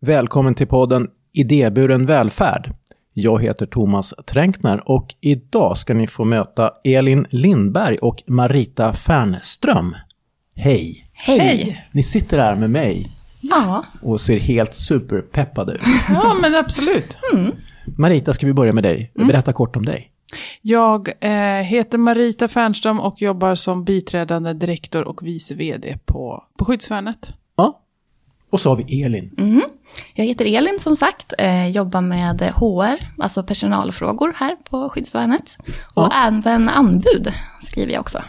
Välkommen till podden Idéburen välfärd. Jag heter Thomas Tränkner och idag ska ni få möta Elin Lindberg och Marita Fernström. Hej! Hej! Ni sitter här med mig Ja. och ser helt superpeppade ut. Ja, men absolut. Marita, ska vi börja med dig? Berätta kort om dig. Jag eh, heter Marita Fernström och jobbar som biträdande direktor och vice vd på, på Skyddsvärnet. Och så har vi Elin. Mhm. Jag heter Elin som sagt, eh, jobbar med HR, alltså personalfrågor här på Skyddsvärnet. Och Ja. även anbud skriver jag också.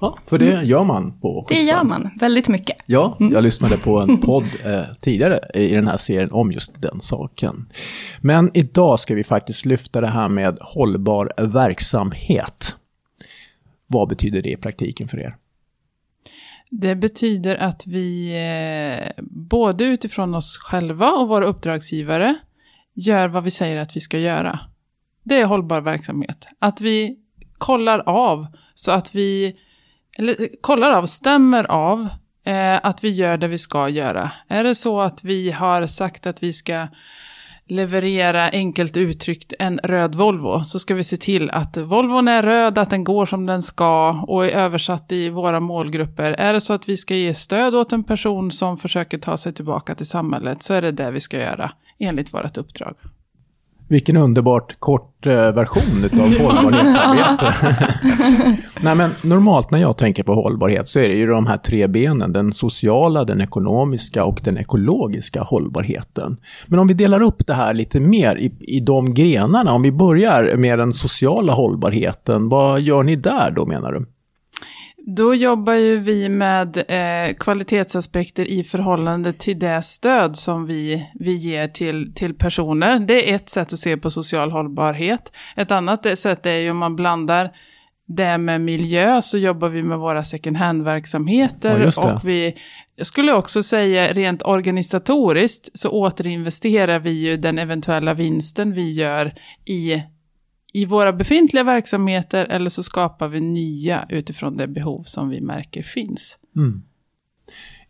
Ja, för det gör man på Det gör Skyddsvärnet. man, väldigt mycket. Ja, jag lyssnade på en podd eh, tidigare i den här serien om just den saken. Men idag ska vi faktiskt lyfta det här med hållbar verksamhet. Vad betyder det i praktiken för er? Det betyder att vi eh, både utifrån oss själva och våra uppdragsgivare gör vad vi säger att vi ska göra. Det är hållbar verksamhet. Att vi kollar av så att vi, eller kollar av, stämmer av eh, att vi gör det vi ska göra. Är det så att vi har sagt att vi ska leverera enkelt uttryckt en röd Volvo så ska vi se till att Volvon är röd, att den går som den ska och är översatt i våra målgrupper. Är det så att vi ska ge stöd åt en person som försöker ta sig tillbaka till samhället så är det det vi ska göra enligt vårt uppdrag. Vilken underbart kort eh, version utav hållbarhetsarbete. Nej men normalt när jag tänker på hållbarhet så är det ju de här tre benen. Den sociala, den ekonomiska och den ekologiska hållbarheten. Men om vi delar upp det här lite mer i, i de grenarna. Om vi börjar med den sociala hållbarheten. Vad gör ni där då menar du? Då jobbar ju vi med eh, kvalitetsaspekter i förhållande till det stöd som vi, vi ger till, till personer. Det är ett sätt att se på social hållbarhet. Ett annat sätt är ju om man blandar det med miljö så jobbar vi med våra second hand-verksamheter. Ja, och vi, jag skulle också säga rent organisatoriskt så återinvesterar vi ju den eventuella vinsten vi gör i i våra befintliga verksamheter eller så skapar vi nya utifrån det behov som vi märker finns. Mm.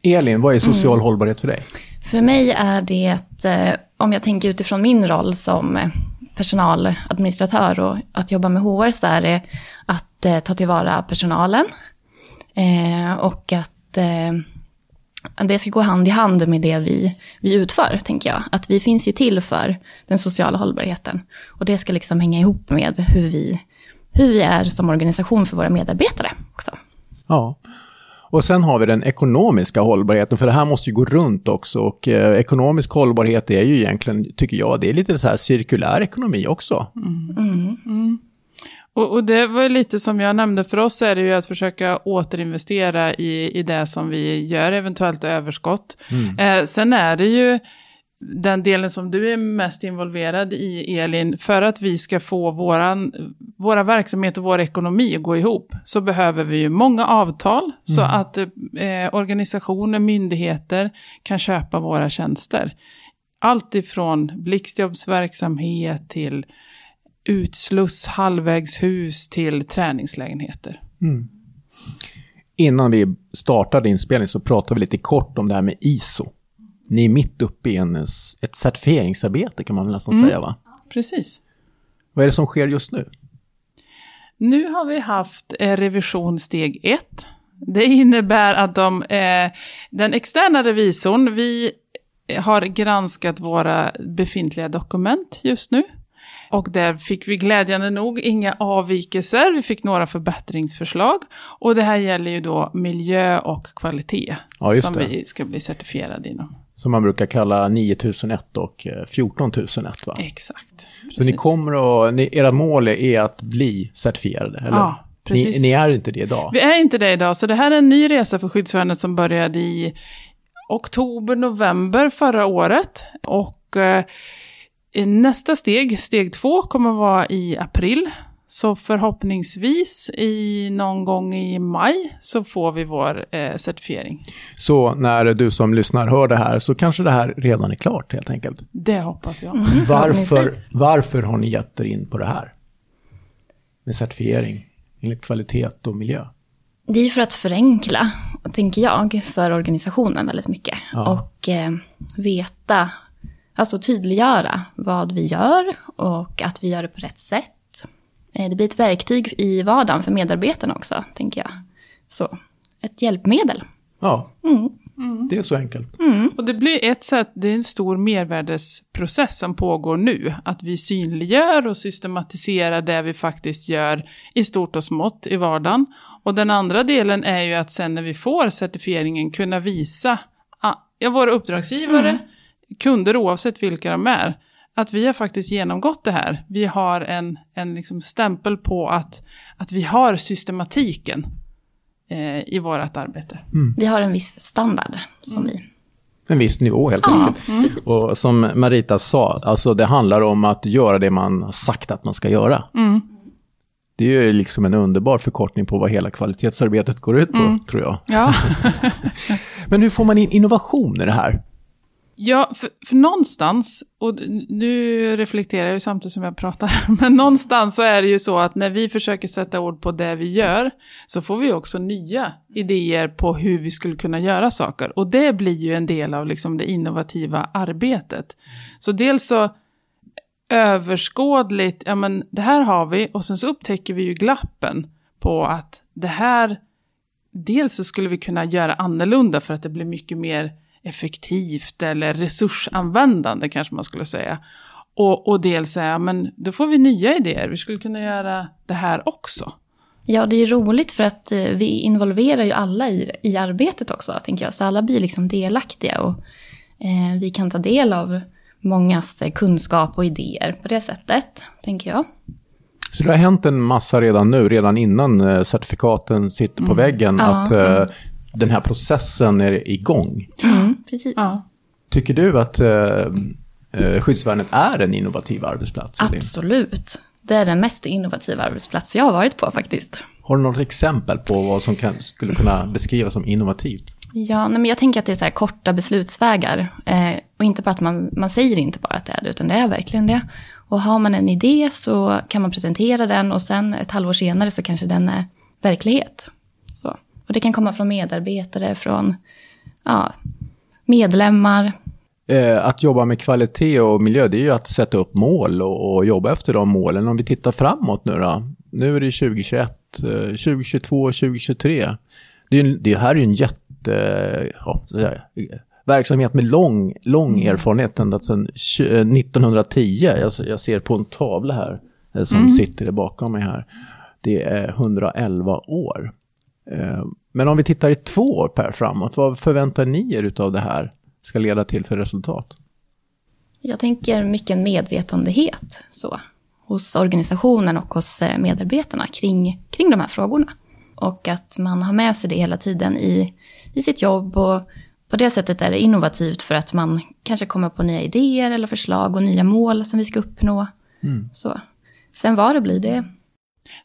Elin, vad är social hållbarhet för dig? För mig är det, eh, om jag tänker utifrån min roll som eh, personaladministratör och att jobba med HR, så är det att eh, ta tillvara personalen. Och att det ska gå hand i hand med det vi, vi utför, tänker jag. Att vi finns ju till för den sociala hållbarheten. Och det ska liksom hänga ihop med hur vi, hur vi är som organisation för våra medarbetare också. Ja. Och sen har vi den ekonomiska hållbarheten, för det här måste ju gå runt också. Och eh, ekonomisk hållbarhet är ju egentligen, tycker jag, det är lite så här cirkulär ekonomi också. Och, och det var lite som jag nämnde, för oss är det ju att försöka återinvestera i, i det som vi gör eventuellt överskott. Eh, sen är det ju den delen som du är mest involverad i, Elin, för att vi ska få våran, våra verksamhet och vår ekonomi att gå ihop, så behöver vi ju många avtal, så att eh, organisationer, myndigheter kan köpa våra tjänster. Allt ifrån blixtjobbsverksamhet till utsluss, halvvägshus till träningslägenheter. Innan vi startade inspelningen så pratade vi lite kort om det här med ISO. Ni är mitt uppe i en, ett certifieringsarbete kan man väl nästan säga va? Precis. Vad är det som sker just nu? Nu har vi haft eh, revision steg ett. Det innebär att de, eh, den externa revisorn, vi har granskat våra befintliga dokument just nu. Och där fick vi glädjande nog inga avvikelser, vi fick några förbättringsförslag. Och det här gäller ju då miljö och kvalitet Ja, som det. vi ska bli certifierade inom. Som man brukar kalla 9001 och eh, 14001 va? Exakt. Så ni precis. kommer att, ni, era mål är att bli certifierade, eller? Ja, precis. Ni, ni är inte det idag? Vi är inte det idag, så det här är en ny resa för skyddsvärnet som började i oktober, november förra året. Och eh, nästa steg, steg två, kommer vara i april. Så förhoppningsvis i någon gång i maj så får vi vår eh, certifiering. Så när du som lyssnar hör det här så kanske det här redan är klart helt enkelt. Det hoppas jag. Varför, förhoppningsvis. varför har ni gett er in på det här? Med certifiering enligt kvalitet och miljö. Det är för att förenkla, tänker jag, för organisationen väldigt mycket. Ja. Och eh, veta alltså tydliggöra vad vi gör och att vi gör det på rätt sätt. Eh, det blir ett verktyg i vardagen för medarbetarna också, tänker jag. Så, ett hjälpmedel. Ja, Mm. det är så enkelt. Och det blir ett sätt, det är en stor mervärdesprocess som pågår nu. Att vi synliggör och systematiserar det vi faktiskt gör i stort och smått i vardagen. Och den andra delen är ju att sen när vi får certifieringen kunna visa, ah, ja, våra uppdragsgivare, kunder oavsett vilka de är, att vi har faktiskt genomgått det här. Vi har en, en liksom stämpel på att, att vi har systematiken eh, i vårt arbete. Vi har en viss standard som vi... En viss nivå helt Ja, enkelt. precis. Och som Marita sa, alltså det handlar om att göra det man har sagt att man ska göra. Mm. Det är ju liksom en underbar förkortning på vad hela kvalitetsarbetet går ut på, tror jag. Ja. Men hur får man in innovation i det här? Ja, för, för någonstans, och nu reflekterar jag ju samtidigt som jag pratar, men någonstans så är det ju så att när vi försöker sätta ord på det vi gör, så får vi också nya idéer på hur vi skulle kunna göra saker. Och det blir ju en del av liksom det innovativa arbetet. Så dels så överskådligt, ja men det här har vi, och sen så upptäcker vi ju glappen på att det här, dels så skulle vi kunna göra annorlunda för att det blir mycket mer effektivt eller resursanvändande kanske man skulle säga. Och, och dels säga, men då får vi nya idéer, vi skulle kunna göra det här också. Ja, det är roligt för att eh, vi involverar ju alla i, i arbetet också, tänker jag. Så alla blir liksom delaktiga och eh, vi kan ta del av mångas eh, kunskap och idéer på det sättet, tänker jag. Så det har hänt en massa redan nu, redan innan eh, certifikaten sitter på väggen, Ja. att eh, den här processen är igång. Mm, precis. Ja. Tycker du att eh, eh, skyddsvärnet är en innovativ arbetsplats? Absolut. Det är den mest innovativa arbetsplats jag har varit på faktiskt. Har du något exempel på vad som kan, skulle kunna beskrivas som innovativt? Ja, nej, men jag tänker att det är så här korta beslutsvägar. Eh, och inte bara att man, man säger inte bara att det är det, utan det är verkligen det. Och har man en idé så kan man presentera den och sen ett halvår senare så kanske den är verklighet. Så. Och det kan komma från medarbetare, från ja, medlemmar. Eh, att jobba med kvalitet och miljö, det är ju att sätta upp mål och, och jobba efter de målen. Om vi tittar framåt nu då. Nu är det 2021, eh, 2022, 2023. Det, är det här är ju en jätte... Ja, verksamhet med lång, lång erfarenhet ända sedan tju- eh, 1910. Jag, jag ser på en tavla här eh, som sitter bakom mig här. Det är 111 år. Eh, Men om vi tittar i två år per framåt, vad förväntar ni er av det här ska leda till för resultat? Jag tänker mycket en medvetenhet så, hos organisationen och hos eh, medarbetarna kring, kring de här frågorna. Och att man har med sig det hela tiden i, i sitt jobb och på det sättet är det innovativt för att man kanske kommer på nya idéer eller förslag och nya mål som vi ska uppnå. Så. Sen vad det blir, det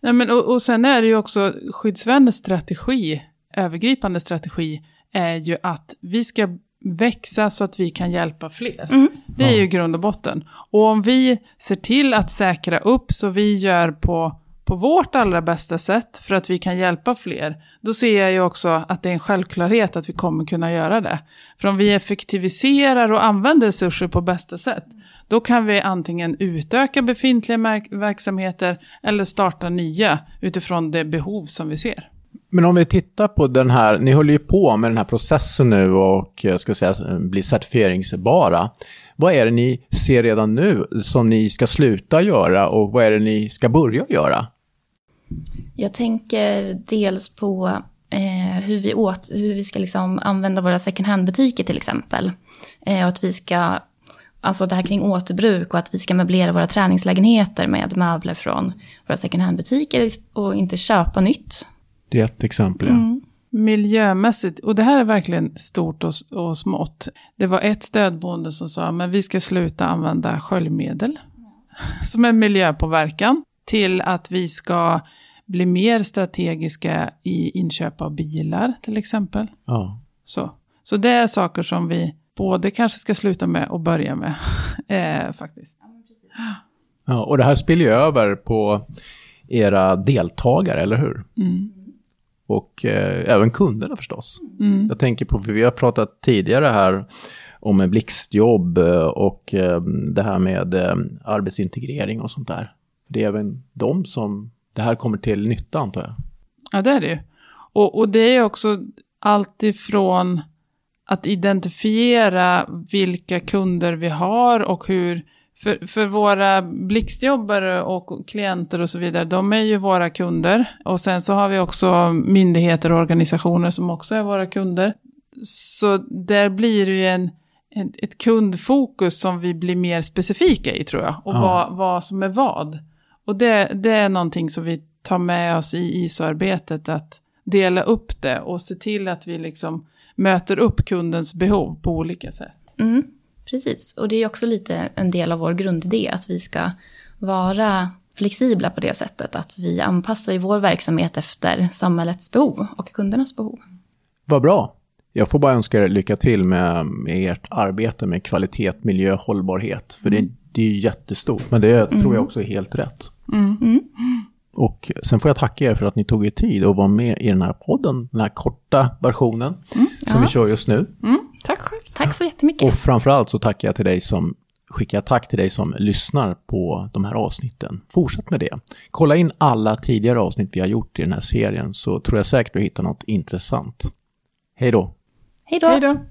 Nej, men, och, och sen är det ju också skyddsvärnets strategi, övergripande strategi, är ju att vi ska växa så att vi kan hjälpa fler. Mm. Det är ju grund och botten. Och om vi ser till att säkra upp så vi gör på, på vårt allra bästa sätt för att vi kan hjälpa fler, då ser jag ju också att det är en självklarhet att vi kommer kunna göra det. För om vi effektiviserar och använder resurser på bästa sätt, då kan vi antingen utöka befintliga verksamheter eller starta nya utifrån det behov som vi ser. Men om vi tittar på den här, ni håller ju på med den här processen nu och eh, ska säga, eh, bli certifieringsbara. Vad är det ni ser redan nu som ni ska sluta göra och vad är det ni ska börja göra? Jag tänker dels på eh, hur, vi åt, hur vi ska liksom använda våra second hand-butiker till exempel. Eh, och att vi ska, alltså det här kring återbruk och att vi ska möblera våra träningslägenheter med möbler från våra second hand-butiker och inte köpa nytt. Det är ett exempel. Ja. Miljömässigt, och det här är verkligen stort och, och smått. Det var ett stödboende som sa, men vi ska sluta använda sköljmedel som är miljöpåverkan, till att vi ska bli mer strategiska i inköp av bilar till exempel. Ja. Så, så det är saker som vi både kanske ska sluta med och börja med, eh, faktiskt. Ja, och det här spiller ju över på era deltagare, eller hur? Och eh, även kunderna förstås. Jag tänker på, för vi har pratat tidigare här om en blixtjobb eh, och eh, det här med eh, arbetsintegrering och sånt där. Det är även de som det här kommer till nytta antar jag. Ja, det är det ju. Och, och det är också allt ifrån att identifiera vilka kunder vi har och hur för, för våra blixtjobbare och klienter och så vidare, de är ju våra kunder. Och sen så har vi också myndigheter och organisationer som också är våra kunder. Så där blir det ju en, en, ett kundfokus som vi blir mer specifika i tror jag. Och Ja. vad, vad som är vad. Och det, det är någonting som vi tar med oss i ISO-arbetet, att dela upp det och se till att vi liksom möter upp kundens behov på olika sätt. Mm, precis, och det är också lite en del av vår grundidé att vi ska vara flexibla på det sättet att vi anpassar ju vår verksamhet efter samhällets behov och kundernas behov. Vad bra. Jag får bara önska er lycka till med, med ert arbete med kvalitet, miljö, hållbarhet. För det, det är ju jättestort, men det tror jag också är helt rätt. Mm. Och sen får jag tacka er för att ni tog er tid att vara med i den här podden, den här korta versionen som Ja. vi kör just nu. Mm, tack själv. Tack så jättemycket. Och framförallt så tackar jag till dig som skickar tack till dig som lyssnar på de här avsnitten. Fortsätt med det. Kolla in alla tidigare avsnitt vi har gjort i den här serien så tror jag säkert du hittar något intressant. Hej då! Hej då.